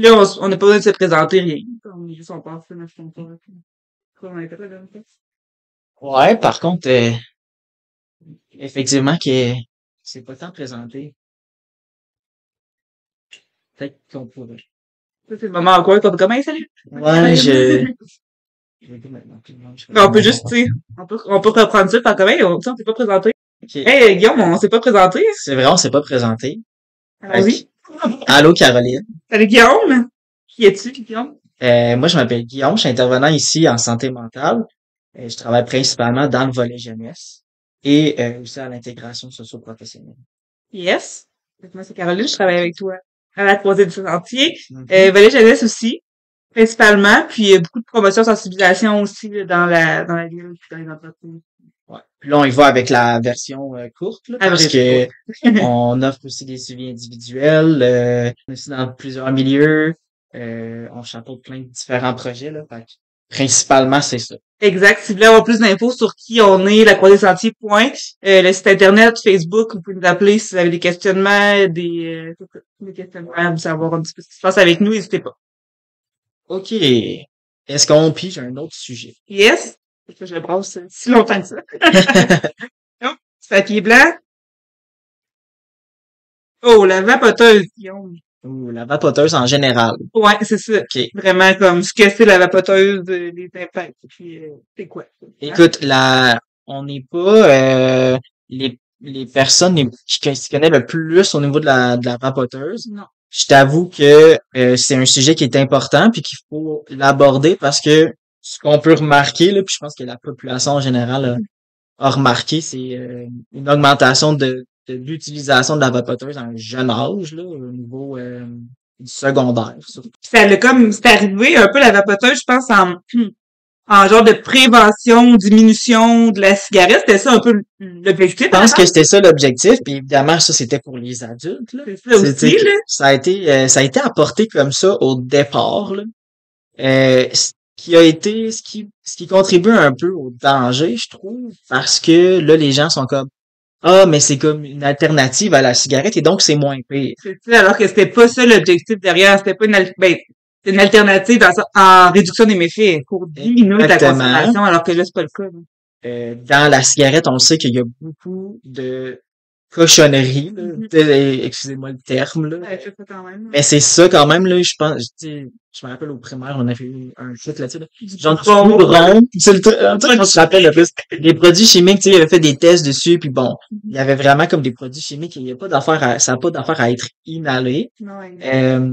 Puis là, on n'a pas besoin de se présenter rien. On est juste, passe, là, je pas. Ouais, par contre, euh, effectivement, que c'est pas tant présenté. Peut-être qu'on pourrait. C'est le moment encore qu'on peut comment salut? Ouais, je... Mais on peut juste, tu sais, on peut, on peut reprendre ça par comment, on, on s'est pas présenté. Ok. Hey, Guillaume, on s'est pas présenté. C'est vrai, on s'est pas présenté. Allons-y. Allô, Caroline. Salut, Guillaume. Qui es-tu, Guillaume? Euh, moi, je m'appelle Guillaume, je suis intervenant ici en santé mentale. Euh, je travaille principalement dans le volet jeunesse et euh, aussi à l'intégration socio-professionnelle. Yes. Moi, c'est Caroline, je travaille avec toi à la croisée du sentier. Mhm. Euh, volet jeunesse aussi, principalement, puis euh, beaucoup de promotion, sensibilisation aussi là, dans la dans la ville puis dans les entreprises. Ouais. Puis là, on y va avec la version euh, courte, là, parce que on offre aussi des suivis individuels, euh, on est aussi dans plusieurs milieux, euh, on chapeaute plein de différents projets, là. Fait que principalement, c'est ça. Exact. Si vous voulez avoir plus d'infos sur qui on est, la croisée sentier point, euh, le site internet, Facebook, vous pouvez nous appeler si vous avez des questionnements, des, euh, des questionnements, vous savoir un petit peu ce qui se passe avec nous, n'hésitez pas. OK. Est-ce qu'on pige un autre sujet? Yes. Que je le brasse euh, si longtemps que ça. Petit papier blanc. Oh, la vapoteuse, Guillaume. Ou la vapoteuse en général. Ouais, c'est ça. OK. Vraiment comme ce que c'est la vapoteuse, euh, les impacts, puis euh, c'est quoi? Écoute, la, on n'est pas euh, les, les personnes les- qui se connaissent le plus au niveau de la, de la vapoteuse. Non. Je t'avoue que euh, c'est un sujet qui est important puis qu'il faut l'aborder parce que ce qu'on peut remarquer, là, puis je pense que la population en général a, a remarqué, c'est euh, une augmentation de, de l'utilisation de la vapoteuse à un jeune âge, là, au niveau euh, du secondaire. surtout. Ça comme, c'est arrivé un peu la vapoteuse, je pense, en, en genre de prévention, diminution de la cigarette. C'était ça un peu l'objectif. Je pense que c'était ça l'objectif, puis évidemment, ça, c'était pour les adultes. Là. ça aussi, là. ça a été euh, ça a été apporté comme ça au départ là. Euh, qui a été ce qui ce qui contribue un peu au danger je trouve parce que là les gens sont comme ah mais c'est comme une alternative à la cigarette et donc c'est moins pire C'est ça, alors que c'était pas ça l'objectif derrière. C'était pas une, al- ben, c'est une alternative ça- en réduction des méfaits pour diminuer la consommation, alors que là, c'est pas le cas. là. Euh, dans la cigarette on sait qu'il y a beaucoup de Mhm. De- excusez-moi le terme là Ouais, c'est ça quand même. mais c'est ça quand même là je pense tu sais, je me rappelle au primaire on a fait un truc là-dessus là. genre poudron. C'est le truc, qu'on se rappelle le plus. Les produits chimiques, tu sais, il avait fait des tests dessus, puis bon, il y avait vraiment comme des produits chimiques, il n'y a pas d'affaire à, ça n'a pas d'affaire à être inhalé. Euh,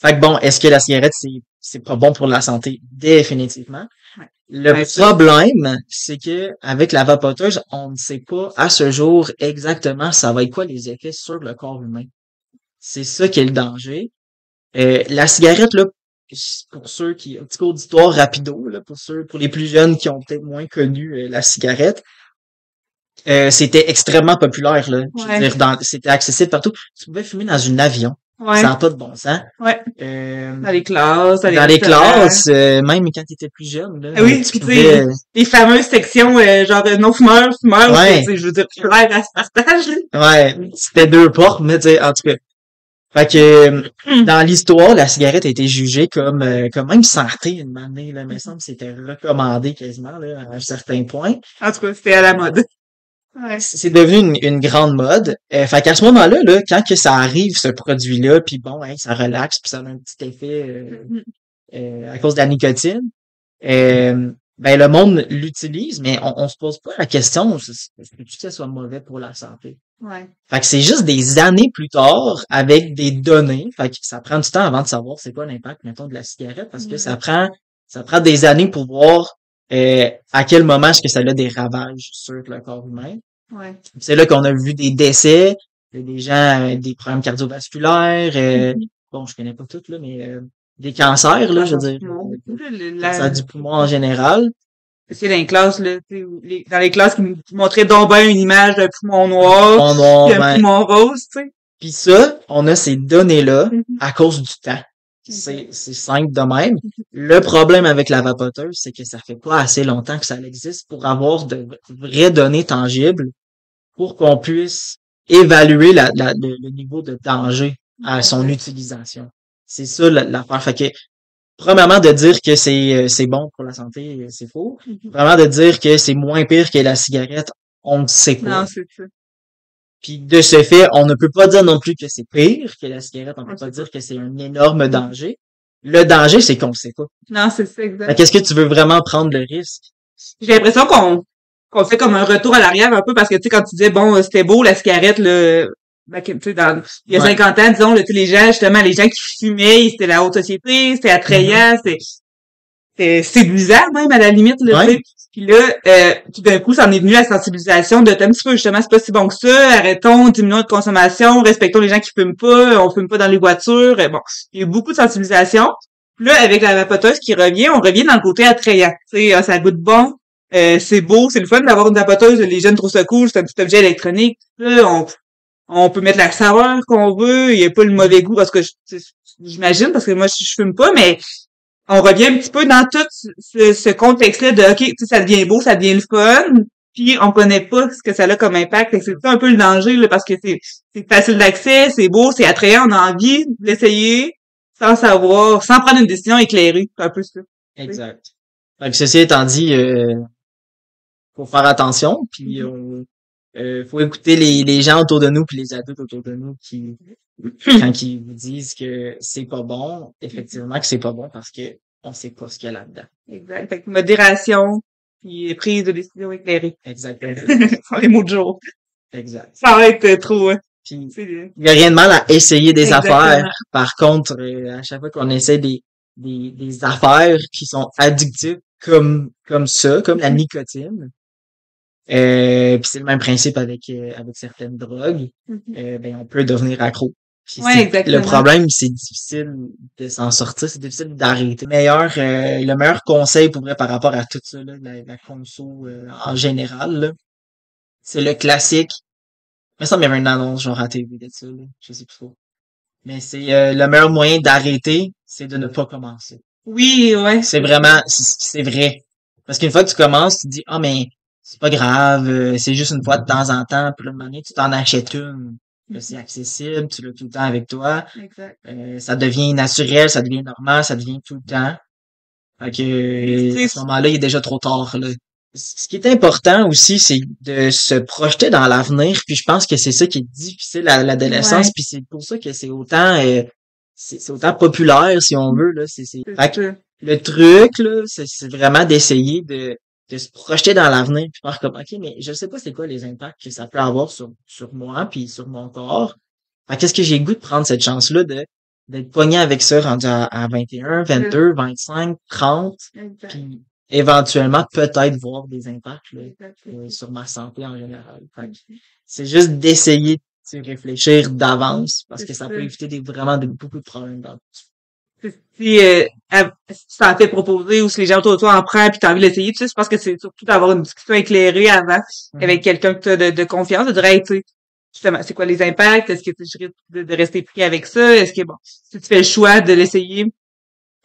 fait que bon, est-ce que la cigarette, c'est, c'est pas bon pour la santé? Définitivement. Ouais. Le ça- problème, c'est que avec la vapoteuse, on ne sait pas à ce jour exactement ça va être quoi les effets sur le corps humain. C'est ça qui est le danger. Euh, la cigarette, là, pour ceux qui, un petit auditoire rapido, là, pour ceux, pour les plus jeunes qui ont peut-être moins connu euh, la cigarette, euh, c'était extrêmement populaire, là. Je veux Ouais. dire, dans- c'était accessible partout. Tu pouvais fumer dans un avion. Ouais. Ça n'a pas de bon sens. Ouais. Euh, Dans les classes, dans les, dans les classes, euh, même quand tu étais plus jeune, là, oui, tu pouvais, euh, Les fameuses sections, euh, genre euh, non-fumeurs, fumeurs, Ouais. je veux dire, l'air à se partage, là. Ouais, c'était deux portes, mais tu sais, en tout cas. Fait que Hmm. dans l'histoire, la cigarette a été jugée comme euh, comme même santé une année, là, me semble que c'était recommandé quasiment là, à un certain point. En tout cas, c'était à la mode. Ouais. C'est devenu une, une grande mode. Euh, fait qu'à ce moment-là, là, quand que ça arrive, ce produit-là, puis bon, hein, ça relaxe, puis ça a un petit effet euh, Mhm. euh, à cause de la nicotine, euh, ben le monde l'utilise, mais on, on se pose pas la question, est-ce que ça soit mauvais pour la santé? Ouais. Fait que c'est juste des années plus tard avec des données. Fait que ça prend du temps avant de savoir c'est quoi l'impact, mettons, de la cigarette parce que Mhm. ça prend, ça prend des années pour voir euh, à quel moment est-ce que ça a des ravages sur le corps humain? Ouais. C'est là qu'on a vu des décès, euh, des gens avec des problèmes cardiovasculaires, euh, Mhm. bon, je connais pas toutes, là, mais euh, des cancers, là, je veux dire. Euh, Le- la- du poumon en général. C'est dans les classes, là, les- dans les classes qui nous montraient donc bien une image d'un poumon noir, On a- puis un ben, poumon rose, tu sais. Puis ça, on a ces données-là Mhm. à cause du temps. C'est, c'est simple de même. Le problème avec la vapoteuse, c'est que ça fait pas assez longtemps que ça existe pour avoir de vraies données tangibles pour qu'on puisse évaluer la, la- le, le niveau de danger à son utilisation. C'est ça la- l'affaire. Fait que, premièrement, de dire que c'est euh, c'est bon pour la santé, euh, c'est faux. Vraiment, de dire que c'est moins pire que la cigarette, on ne sait pas. Non, c'est. Puis de ce fait, on ne peut pas dire non plus que c'est pire que la cigarette. On peut On pas dire que c'est un énorme danger. Le danger, c'est qu'on sait pas. Non, c'est ça, exact. qu'est-ce que tu veux vraiment prendre le risque? J'ai l'impression qu'on qu'on fait comme un retour à l'arrière un peu parce que, tu sais, quand tu disais, bon, euh, c'était beau, la cigarette, le sais, dans, il y a Ouais. 50 ans, disons, sais, les gens, justement, les gens qui fumaient, c'était la haute société, c'était attrayant, c'était c'était séduisant même, à la limite, Ouais. Puis là, euh, tout d'un coup, ça en est venu la sensibilisation de un petit peu, justement, c'est pas si bon que ça, arrêtons, diminuons notre consommation, respectons les gens qui fument pas, on fume pas dans les voitures, et bon. Il y a eu beaucoup de sensibilisation. Puis là, avec la vapoteuse qui revient, on revient dans le côté attrayant. Tu sais, ah, ça goûte bon, euh, c'est beau, c'est le fun d'avoir une vapoteuse, les jeunes trouvent ça cool, c'est un petit objet électronique. Là, on, peut mettre la saveur qu'on veut, il n'y a pas le mauvais goût parce que j'imagine, parce que moi je, je fume pas, mais on revient un petit peu dans tout ce, ce contexte-là de OK, ça devient beau, ça devient le fun, puis on connaît pas ce que ça a comme impact. C'est un peu le danger là, parce que c'est c'est facile d'accès, c'est beau, c'est attrayant, on a envie de l'essayer sans savoir, sans prendre une décision éclairée. C'est un peu ça. Exact. Fait que ceci étant dit, euh, faut faire attention, puis Mhm. on, euh, faut écouter les, les gens autour de nous, puis les adultes autour de nous qui, quand ils vous disent que c'est pas bon, effectivement que c'est pas bon parce que on sait pas ce qu'il y a là-dedans. Exact. Fait que modération, puis prise de décision éclairée. Exactement. Les mots de jour. exact. Ça va être trop, hein. Puis C'est bien. il y a rien de mal à essayer des Exactement. affaires. Par contre, euh, à chaque fois qu'on essaie des, des, des affaires qui sont addictives comme comme ça, comme la nicotine, euh, puis c'est le même principe avec euh, avec certaines drogues, euh, ben on peut devenir accro. Ouais. Le problème, c'est difficile de s'en sortir, c'est difficile d'arrêter. Meilleur, euh, le meilleur conseil pour vrai par rapport à tout ça, là, la, la conso euh, en général, là, c'est le classique. Il me semble qu'il y avait une annonce genre à TV de ça, là. je sais plus trop. Mais c'est euh, le meilleur moyen d'arrêter, c'est de ne pas commencer. Oui, ouais. C'est vraiment, c'est c'est vrai. Parce qu'une fois que tu commences, tu te dis, ah, mais c'est pas grave, euh, c'est juste une fois de temps en temps, puis là, moment donné, tu t'en achètes une. Là, c'est accessible, tu l'as tout le temps avec toi. Exact. Euh, ça devient naturel, ça devient normal, ça devient tout le temps. Fait que, euh, à ce moment-là, il est déjà trop tard, là. Ce qui est important aussi, c'est de se projeter dans l'avenir, puis je pense que c'est ça qui est difficile à l'adolescence, Ouais. puis c'est pour ça que c'est autant, euh, c'est c'est autant populaire, si on veut, là. C'est, c'est... Le truc, là, c'est vraiment d'essayer de, de se projeter dans l'avenir puis faire comme, OK, mais je sais pas c'est quoi les impacts que ça peut avoir sur, sur moi puis sur mon corps. Qu'est-ce que j'ai goût de prendre cette chance-là de, d'être pogné avec ça rendu à, à 21, 22, 25, 30 Exact. puis éventuellement peut-être voir des impacts, là, euh, sur ma santé en général. C'est juste d'essayer de réfléchir d'avance parce que ça ça. peut éviter des, vraiment de, beaucoup de problèmes dans Si, euh, tu t'en fais proposer ou si les gens autour de toi en prennent puis t'as envie de l'essayer, tu sais, je pense que c'est surtout d'avoir une discussion éclairée avant avec quelqu'un que t'as de, de confiance, de dire, hey, tu sais, justement, c'est quoi les impacts? Est-ce que tu je risque de, de rester pris avec ça? Est-ce que, bon, si tu fais le choix de l'essayer,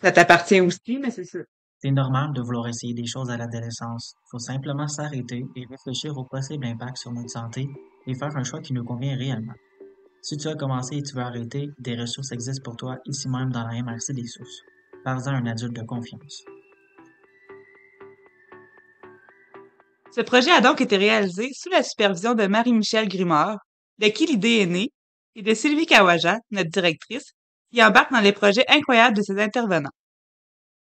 ça t'appartient aussi, mais c'est ça. C'est normal de vouloir essayer des choses à l'adolescence. Faut simplement s'arrêter et réfléchir aux possibles impacts sur notre santé et faire un choix qui nous convient réellement. Si tu as commencé et tu veux arrêter, des ressources existent pour toi ici même dans la MRC des sources. Parle-en un adulte de confiance. Ce projet a donc été réalisé sous la supervision de Marie-Michel Grimard, de qui l'idée est née, et de Sylvie Kawaja, notre directrice, qui embarque dans les projets incroyables de ses intervenants.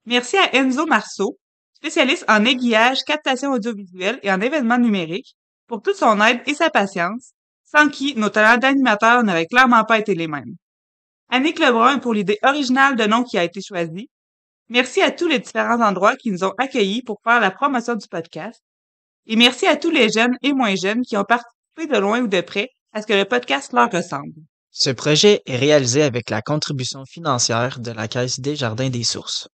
Merci à Enzo Marceau, spécialiste en aiguillage, captation audiovisuelle et en événements numériques, pour toute son aide et sa patience, sans qui nos talents d'animateurs n'auraient clairement pas été les mêmes. Annick Lebrun pour l'idée originale de nom qui a été choisie. Merci à tous les différents endroits qui nous ont accueillis pour faire la promotion du podcast. Et merci à tous les jeunes et moins jeunes qui ont participé de loin ou de près à ce que le podcast leur ressemble. Ce projet est réalisé avec la contribution financière de la Caisse des Jardins des Sources.